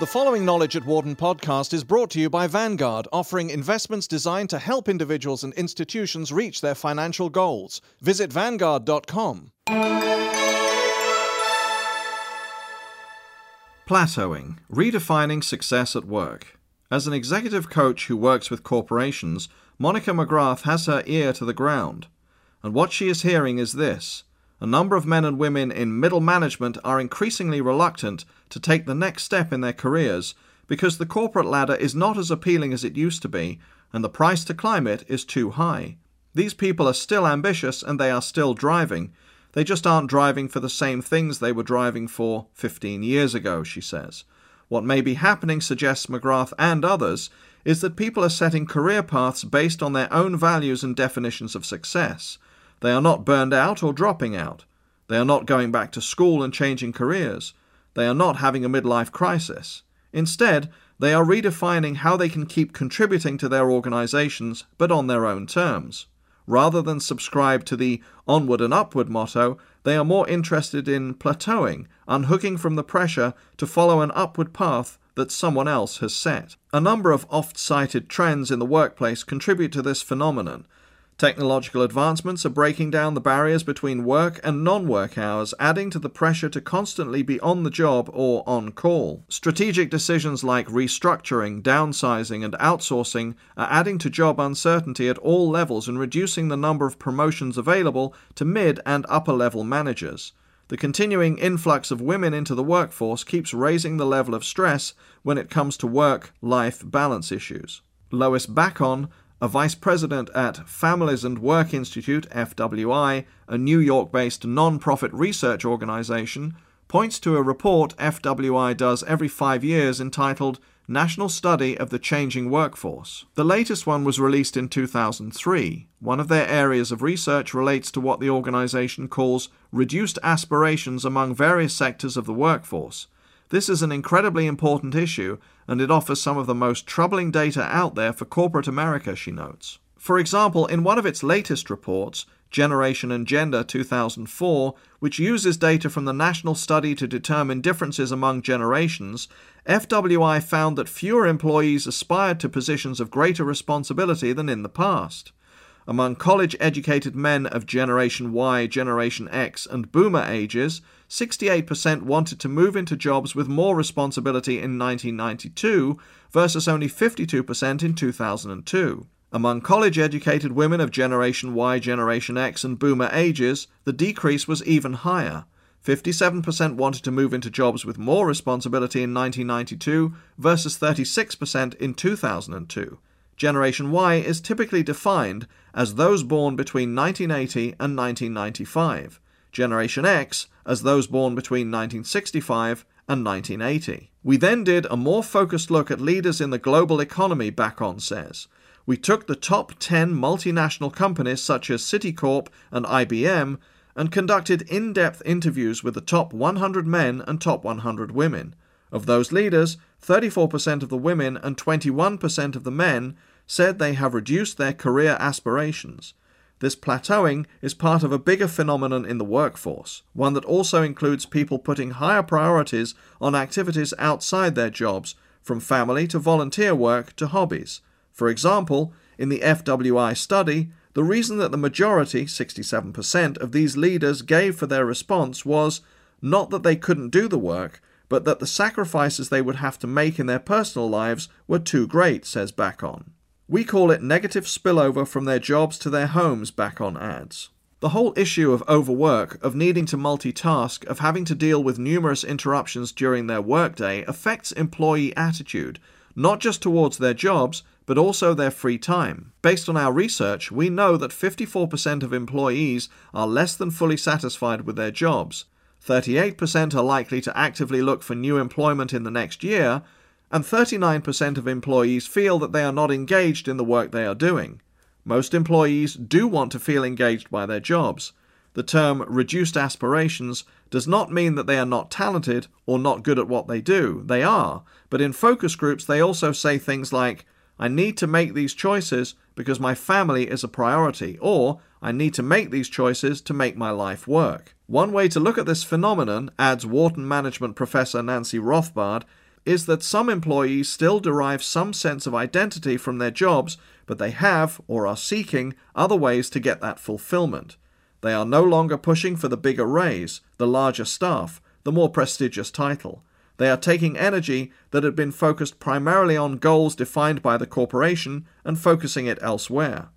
The following Knowledge at Wharton podcast is brought to you by Vanguard, offering investments designed to help individuals and institutions reach their financial goals. Visit Vanguard.com. Plateauing Redefining Success at Work. As an executive coach who works with corporations, Monica McGrath has her ear to the ground. And what she is hearing is this a number of men and women in middle management are increasingly reluctant to take the next step in their careers because the corporate ladder is not as appealing as it used to be, and the price to climb it is too high. These people are still ambitious and they are still driving. They just aren't driving for the same things they were driving for 15 years ago, she says. What may be happening, suggests McGrath and others, is that people are setting career paths based on their own values and definitions of success. They are not burned out or dropping out. They are not going back to school and changing careers. They are not having a midlife crisis. Instead, they are redefining how they can keep contributing to their organizations, but on their own terms. Rather than subscribe to the onward and upward motto, they are more interested in plateauing, unhooking from the pressure to follow an upward path that someone else has set. A number of oft cited trends in the workplace contribute to this phenomenon, Technological advancements are breaking down the barriers between work and non work hours, adding to the pressure to constantly be on the job or on call. Strategic decisions like restructuring, downsizing, and outsourcing are adding to job uncertainty at all levels and reducing the number of promotions available to mid and upper level managers. The continuing influx of women into the workforce keeps raising the level of stress when it comes to work life balance issues. Lois Backon a vice president at Families and Work Institute, FWI, a New York based non profit research organization, points to a report FWI does every five years entitled National Study of the Changing Workforce. The latest one was released in 2003. One of their areas of research relates to what the organization calls reduced aspirations among various sectors of the workforce. This is an incredibly important issue, and it offers some of the most troubling data out there for corporate America, she notes. For example, in one of its latest reports, Generation and Gender 2004, which uses data from the National Study to determine differences among generations, FWI found that fewer employees aspired to positions of greater responsibility than in the past. Among college educated men of Generation Y, Generation X, and Boomer ages, 68% wanted to move into jobs with more responsibility in 1992 versus only 52% in 2002. Among college educated women of Generation Y, Generation X, and Boomer ages, the decrease was even higher. 57% wanted to move into jobs with more responsibility in 1992 versus 36% in 2002. Generation Y is typically defined as those born between 1980 and 1995, Generation X as those born between 1965 and 1980. We then did a more focused look at leaders in the global economy, Backon says. We took the top 10 multinational companies such as Citicorp and IBM and conducted in depth interviews with the top 100 men and top 100 women. Of those leaders, 34% of the women and 21% of the men said they have reduced their career aspirations. This plateauing is part of a bigger phenomenon in the workforce, one that also includes people putting higher priorities on activities outside their jobs, from family to volunteer work to hobbies. For example, in the FWI study, the reason that the majority, 67%, of these leaders gave for their response was not that they couldn't do the work, but that the sacrifices they would have to make in their personal lives were too great, says Backon. We call it negative spillover from their jobs to their homes, back on adds. The whole issue of overwork, of needing to multitask, of having to deal with numerous interruptions during their workday affects employee attitude, not just towards their jobs, but also their free time. Based on our research, we know that 54% of employees are less than fully satisfied with their jobs. 38% are likely to actively look for new employment in the next year, and 39% of employees feel that they are not engaged in the work they are doing. Most employees do want to feel engaged by their jobs. The term reduced aspirations does not mean that they are not talented or not good at what they do. They are, but in focus groups they also say things like, I need to make these choices because my family is a priority, or I need to make these choices to make my life work. One way to look at this phenomenon, adds Wharton management professor Nancy Rothbard, is that some employees still derive some sense of identity from their jobs, but they have, or are seeking, other ways to get that fulfillment. They are no longer pushing for the bigger raise, the larger staff, the more prestigious title. They are taking energy that had been focused primarily on goals defined by the corporation and focusing it elsewhere.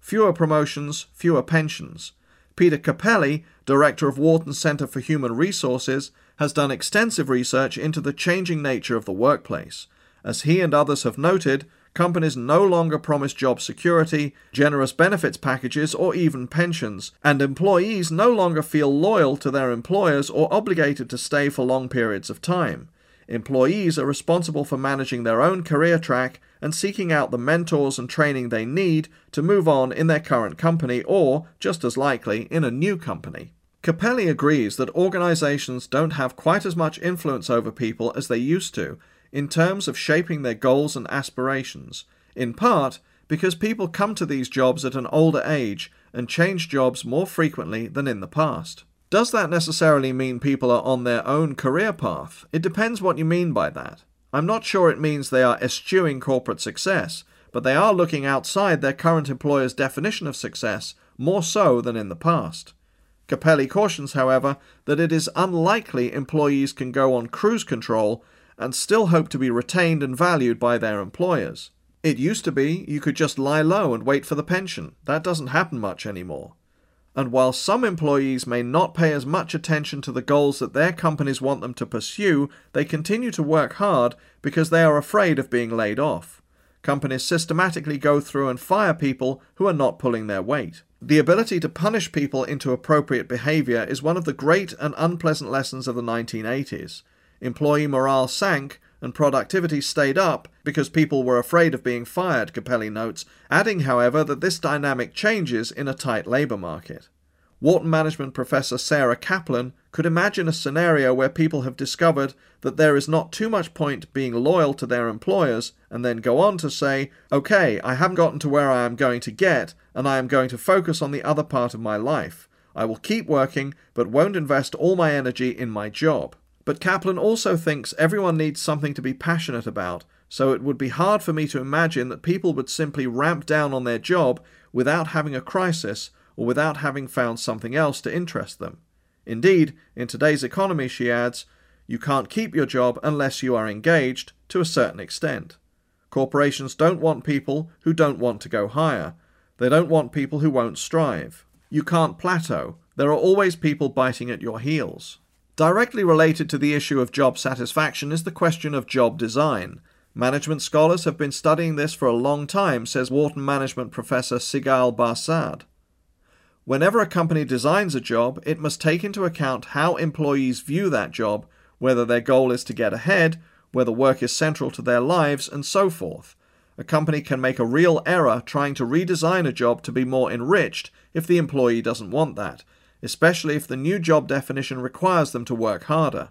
Fewer promotions, fewer pensions. Peter Cappelli, director of Wharton Center for Human Resources, has done extensive research into the changing nature of the workplace. As he and others have noted, companies no longer promise job security, generous benefits packages, or even pensions, and employees no longer feel loyal to their employers or obligated to stay for long periods of time. Employees are responsible for managing their own career track and seeking out the mentors and training they need to move on in their current company or, just as likely, in a new company. Cappelli agrees that organizations don't have quite as much influence over people as they used to, in terms of shaping their goals and aspirations, in part because people come to these jobs at an older age and change jobs more frequently than in the past. Does that necessarily mean people are on their own career path? It depends what you mean by that. I'm not sure it means they are eschewing corporate success, but they are looking outside their current employer's definition of success more so than in the past. Cappelli cautions, however, that it is unlikely employees can go on cruise control and still hope to be retained and valued by their employers. It used to be you could just lie low and wait for the pension. That doesn't happen much anymore. And while some employees may not pay as much attention to the goals that their companies want them to pursue, they continue to work hard because they are afraid of being laid off. Companies systematically go through and fire people who are not pulling their weight. The ability to punish people into appropriate behavior is one of the great and unpleasant lessons of the 1980s. Employee morale sank and productivity stayed up because people were afraid of being fired, Cappelli notes, adding, however, that this dynamic changes in a tight labour market. Wharton management professor Sarah Kaplan could imagine a scenario where people have discovered that there is not too much point being loyal to their employers and then go on to say, okay, I haven't gotten to where I am going to get and I am going to focus on the other part of my life. I will keep working but won't invest all my energy in my job. But Kaplan also thinks everyone needs something to be passionate about, so it would be hard for me to imagine that people would simply ramp down on their job without having a crisis or without having found something else to interest them. Indeed, in today's economy, she adds, you can't keep your job unless you are engaged to a certain extent. Corporations don't want people who don't want to go higher. They don't want people who won't strive. You can't plateau. There are always people biting at your heels. Directly related to the issue of job satisfaction is the question of job design. Management scholars have been studying this for a long time, says Wharton management professor Sigal Barsade. Whenever a company designs a job, it must take into account how employees view that job, whether their goal is to get ahead, whether work is central to their lives, and so forth. A company can make a real error trying to redesign a job to be more enriched if the employee doesn't want that, especially if the new job definition requires them to work harder.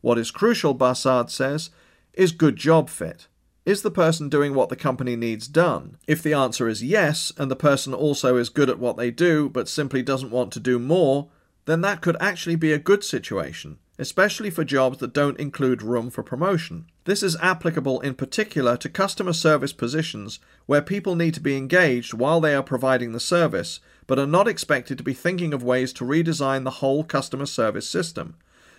What is crucial, Barsade says, is good job fit. Is the person doing what the company needs done? If the answer is yes, and the person also is good at what they do but simply doesn't want to do more, then that could actually be a good situation, especially for jobs that don't include room for promotion. This is applicable in particular to customer service positions where people need to be engaged while they are providing the service but are not expected to be thinking of ways to redesign the whole customer service system.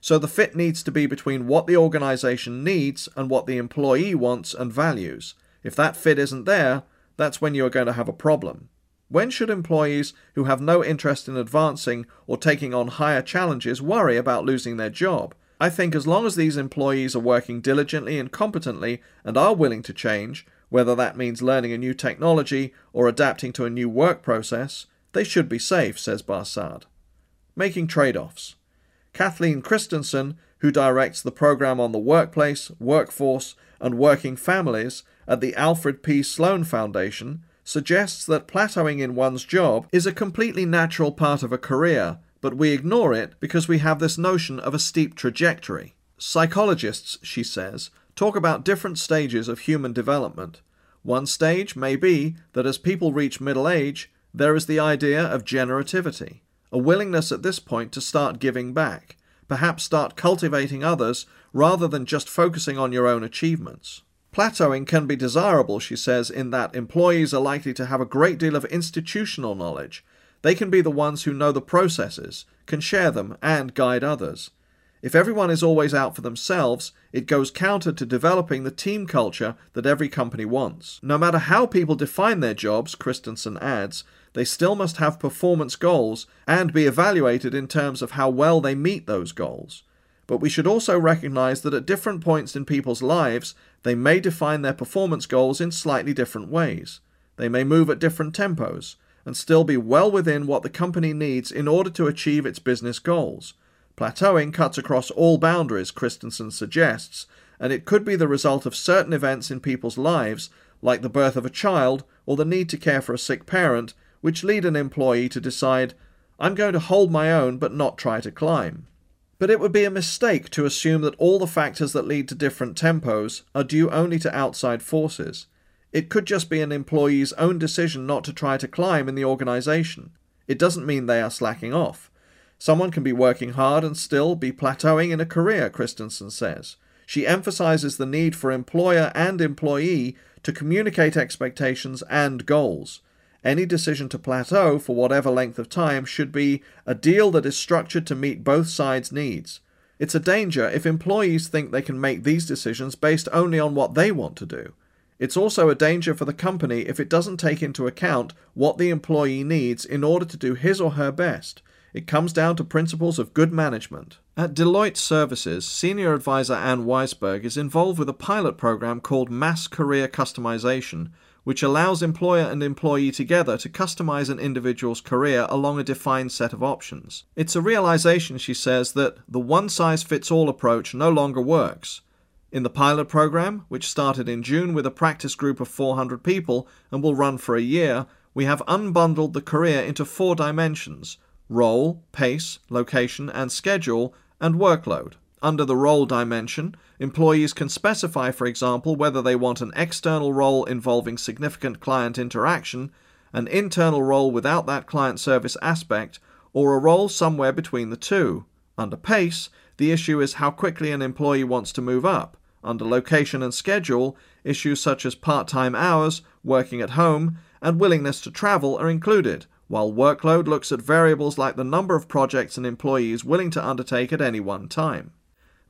So the fit needs to be between what the organization needs and what the employee wants and values. If that fit isn't there, that's when you are going to have a problem. When should employees who have no interest in advancing or taking on higher challenges worry about losing their job? I think as long as these employees are working diligently and competently and are willing to change, whether that means learning a new technology or adapting to a new work process, they should be safe, says Barsade. Making trade offs. Kathleen Christensen, who directs the program on the workplace, workforce, and working families at the Alfred P. Sloan Foundation, suggests that plateauing in one's job is a completely natural part of a career, but we ignore it because we have this notion of a steep trajectory. Psychologists, she says, talk about different stages of human development. One stage may be that as people reach middle age, there is the idea of generativity, a willingness at this point to start giving back, perhaps start cultivating others rather than just focusing on your own achievements. Plateauing can be desirable, she says, in that employees are likely to have a great deal of institutional knowledge. They can be the ones who know the processes, can share them, and guide others. If everyone is always out for themselves, it goes counter to developing the team culture that every company wants. No matter how people define their jobs, Christensen adds, they still must have performance goals and be evaluated in terms of how well they meet those goals. But we should also recognize that at different points in people's lives, they may define their performance goals in slightly different ways. They may move at different tempos and still be well within what the company needs in order to achieve its business goals. Plateauing cuts across all boundaries, Christensen suggests, and it could be the result of certain events in people's lives, like the birth of a child or the need to care for a sick parent, which lead an employee to decide, I'm going to hold my own but not try to climb. But it would be a mistake to assume that all the factors that lead to different tempos are due only to outside forces. It could just be an employee's own decision not to try to climb in the organization. It doesn't mean they are slacking off. Someone can be working hard and still be plateauing in a career, Christensen says. She emphasizes the need for employer and employee to communicate expectations and goals. Any decision to plateau for whatever length of time should be a deal that is structured to meet both sides' needs. It's a danger if employees think they can make these decisions based only on what they want to do. It's also a danger for the company if it doesn't take into account what the employee needs in order to do his or her best. It comes down to principles of good management. At Deloitte Services, senior advisor Anne Weisberg is involved with a pilot program called Mass Career Customization, which allows employer and employee together to customize an individual's career along a defined set of options. It's a realization, she says, that the one size fits all approach no longer works. In the pilot program, which started in June with a practice group of 400 people and will run for a year, we have unbundled the career into four dimensions role, pace, location, and schedule, and workload. Under the role dimension, employees can specify, for example, whether they want an external role involving significant client interaction, an internal role without that client service aspect, or a role somewhere between the two. Under pace, the issue is how quickly an employee wants to move up. Under location and schedule, issues such as part time hours, working at home, and willingness to travel are included, while workload looks at variables like the number of projects an employee is willing to undertake at any one time.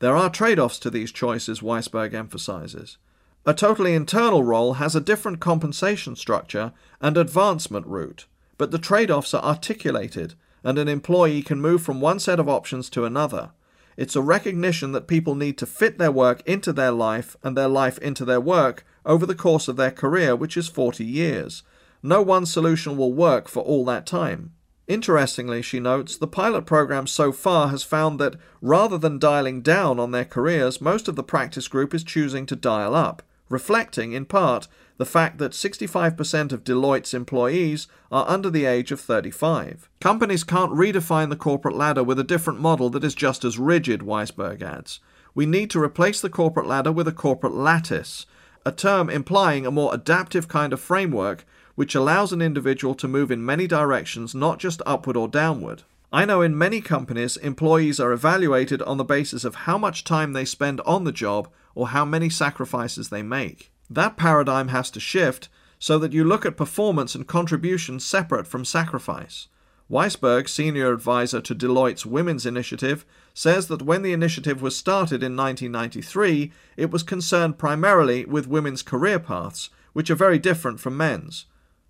There are trade offs to these choices, Weisberg emphasizes. A totally internal role has a different compensation structure and advancement route, but the trade offs are articulated, and an employee can move from one set of options to another. It's a recognition that people need to fit their work into their life and their life into their work over the course of their career, which is 40 years. No one solution will work for all that time. Interestingly, she notes, the pilot program so far has found that rather than dialing down on their careers, most of the practice group is choosing to dial up, reflecting, in part, the fact that 65% of Deloitte's employees are under the age of 35. Companies can't redefine the corporate ladder with a different model that is just as rigid, Weisberg adds. We need to replace the corporate ladder with a corporate lattice, a term implying a more adaptive kind of framework which allows an individual to move in many directions, not just upward or downward. I know in many companies, employees are evaluated on the basis of how much time they spend on the job or how many sacrifices they make. That paradigm has to shift so that you look at performance and contribution separate from sacrifice. Weisberg, senior advisor to Deloitte's Women's Initiative, says that when the initiative was started in 1993, it was concerned primarily with women's career paths, which are very different from men's.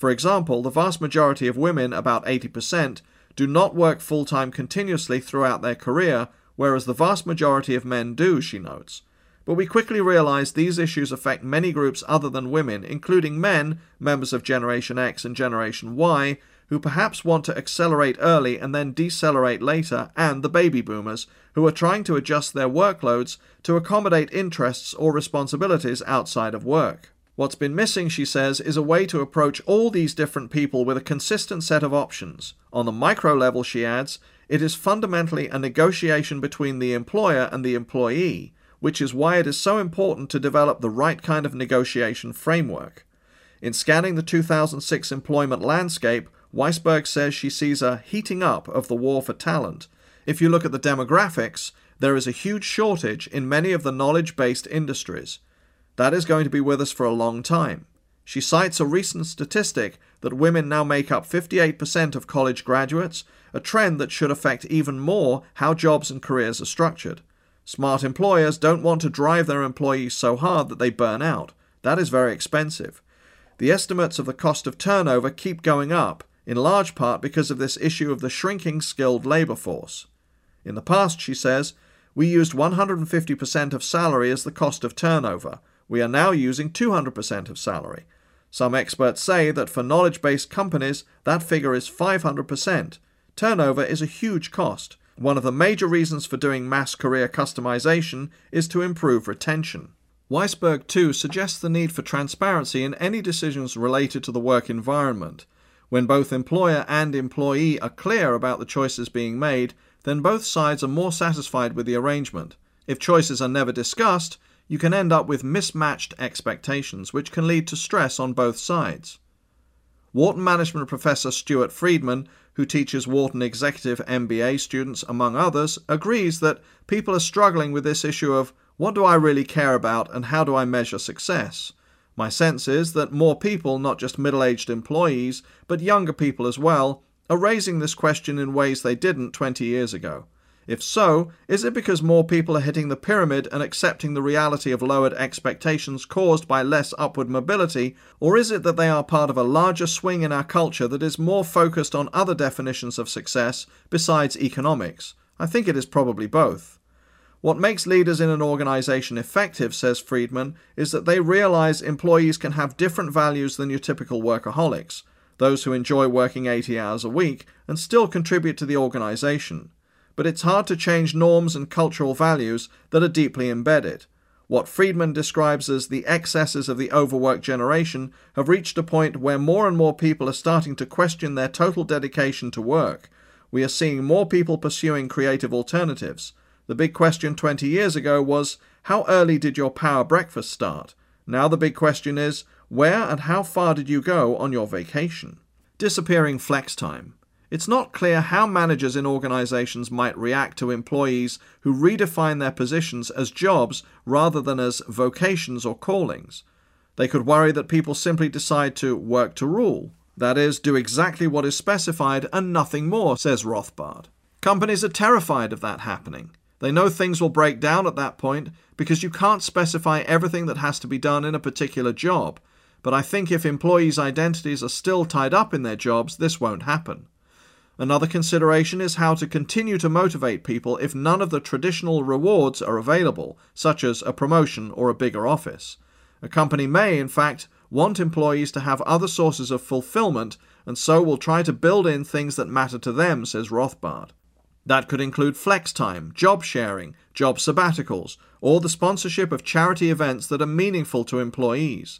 For example, the vast majority of women, about 80%, do not work full time continuously throughout their career, whereas the vast majority of men do, she notes. But we quickly realize these issues affect many groups other than women, including men, members of Generation X and Generation Y, who perhaps want to accelerate early and then decelerate later, and the baby boomers, who are trying to adjust their workloads to accommodate interests or responsibilities outside of work. What's been missing, she says, is a way to approach all these different people with a consistent set of options. On the micro level, she adds, it is fundamentally a negotiation between the employer and the employee, which is why it is so important to develop the right kind of negotiation framework. In scanning the 2006 employment landscape, Weisberg says she sees a heating up of the war for talent. If you look at the demographics, there is a huge shortage in many of the knowledge based industries. That is going to be with us for a long time. She cites a recent statistic that women now make up 58% of college graduates, a trend that should affect even more how jobs and careers are structured. Smart employers don't want to drive their employees so hard that they burn out. That is very expensive. The estimates of the cost of turnover keep going up, in large part because of this issue of the shrinking skilled labour force. In the past, she says, we used 150% of salary as the cost of turnover. We are now using 200% of salary. Some experts say that for knowledge based companies, that figure is 500%. Turnover is a huge cost. One of the major reasons for doing mass career customization is to improve retention. Weisberg, too, suggests the need for transparency in any decisions related to the work environment. When both employer and employee are clear about the choices being made, then both sides are more satisfied with the arrangement. If choices are never discussed, you can end up with mismatched expectations, which can lead to stress on both sides. Wharton Management Professor Stewart Friedman, who teaches Wharton Executive MBA students, among others, agrees that people are struggling with this issue of what do I really care about and how do I measure success? My sense is that more people, not just middle aged employees, but younger people as well, are raising this question in ways they didn't 20 years ago. If so, is it because more people are hitting the pyramid and accepting the reality of lowered expectations caused by less upward mobility, or is it that they are part of a larger swing in our culture that is more focused on other definitions of success besides economics? I think it is probably both. What makes leaders in an organization effective, says Friedman, is that they realize employees can have different values than your typical workaholics, those who enjoy working 80 hours a week and still contribute to the organization but it's hard to change norms and cultural values that are deeply embedded. What Friedman describes as the excesses of the overworked generation have reached a point where more and more people are starting to question their total dedication to work. We are seeing more people pursuing creative alternatives. The big question 20 years ago was how early did your power breakfast start? Now the big question is where and how far did you go on your vacation? Disappearing flex time. It's not clear how managers in organizations might react to employees who redefine their positions as jobs rather than as vocations or callings. They could worry that people simply decide to work to rule, that is, do exactly what is specified and nothing more, says Rothbard. Companies are terrified of that happening. They know things will break down at that point because you can't specify everything that has to be done in a particular job. But I think if employees' identities are still tied up in their jobs, this won't happen. Another consideration is how to continue to motivate people if none of the traditional rewards are available, such as a promotion or a bigger office. A company may, in fact, want employees to have other sources of fulfillment and so will try to build in things that matter to them, says Rothbard. That could include flex time, job sharing, job sabbaticals, or the sponsorship of charity events that are meaningful to employees.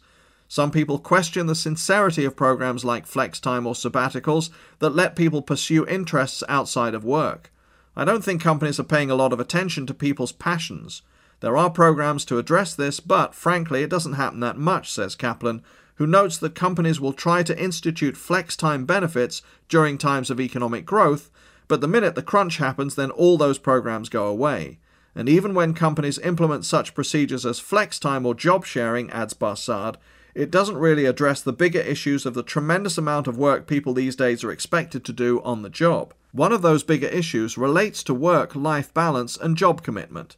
Some people question the sincerity of programs like flex time or sabbaticals that let people pursue interests outside of work. I don't think companies are paying a lot of attention to people's passions. There are programs to address this, but frankly, it doesn't happen that much, says Kaplan, who notes that companies will try to institute flex time benefits during times of economic growth, but the minute the crunch happens, then all those programs go away. And even when companies implement such procedures as flex time or job sharing, adds Barsade, it doesn't really address the bigger issues of the tremendous amount of work people these days are expected to do on the job. One of those bigger issues relates to work life balance and job commitment.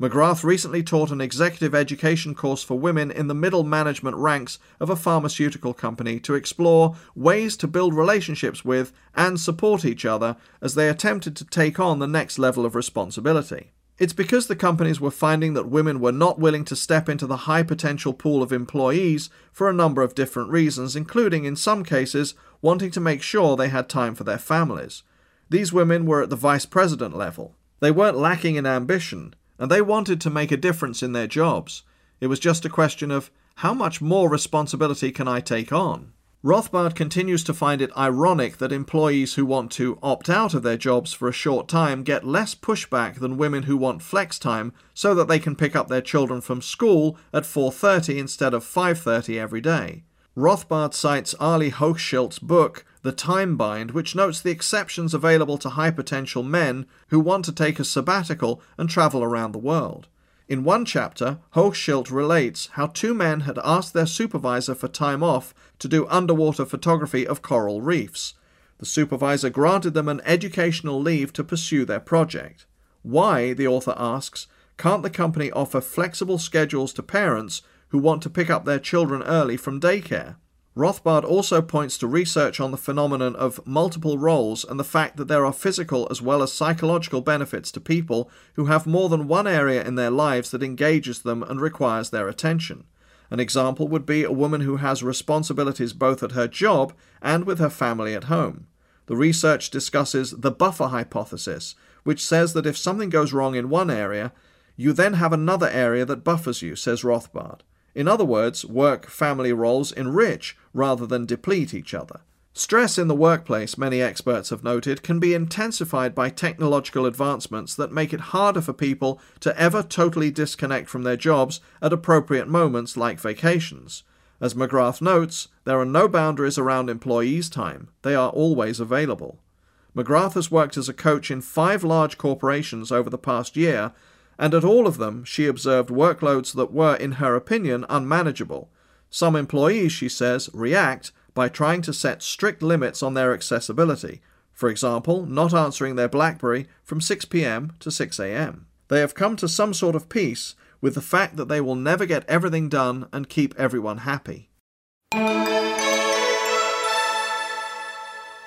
McGrath recently taught an executive education course for women in the middle management ranks of a pharmaceutical company to explore ways to build relationships with and support each other as they attempted to take on the next level of responsibility. It's because the companies were finding that women were not willing to step into the high potential pool of employees for a number of different reasons, including, in some cases, wanting to make sure they had time for their families. These women were at the vice president level. They weren't lacking in ambition, and they wanted to make a difference in their jobs. It was just a question of how much more responsibility can I take on? Rothbard continues to find it ironic that employees who want to opt out of their jobs for a short time get less pushback than women who want flex time so that they can pick up their children from school at 4:30 instead of 5:30 every day. Rothbard cites Arlie Hochschild's book, The Time Bind, which notes the exceptions available to high potential men who want to take a sabbatical and travel around the world. In one chapter, Hochschild relates how two men had asked their supervisor for time off to do underwater photography of coral reefs. The supervisor granted them an educational leave to pursue their project. Why, the author asks, can't the company offer flexible schedules to parents who want to pick up their children early from daycare? Rothbard also points to research on the phenomenon of multiple roles and the fact that there are physical as well as psychological benefits to people who have more than one area in their lives that engages them and requires their attention. An example would be a woman who has responsibilities both at her job and with her family at home. The research discusses the buffer hypothesis, which says that if something goes wrong in one area, you then have another area that buffers you, says Rothbard. In other words, work family roles enrich rather than deplete each other. Stress in the workplace, many experts have noted, can be intensified by technological advancements that make it harder for people to ever totally disconnect from their jobs at appropriate moments like vacations. As McGrath notes, there are no boundaries around employees' time, they are always available. McGrath has worked as a coach in five large corporations over the past year and at all of them she observed workloads that were, in her opinion, unmanageable. Some employees, she says, react by trying to set strict limits on their accessibility, for example, not answering their Blackberry from 6 pm to 6 am. They have come to some sort of peace with the fact that they will never get everything done and keep everyone happy.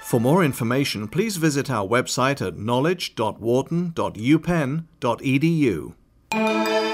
For more information, please visit our website at knowledge.wharton.upenn.edu.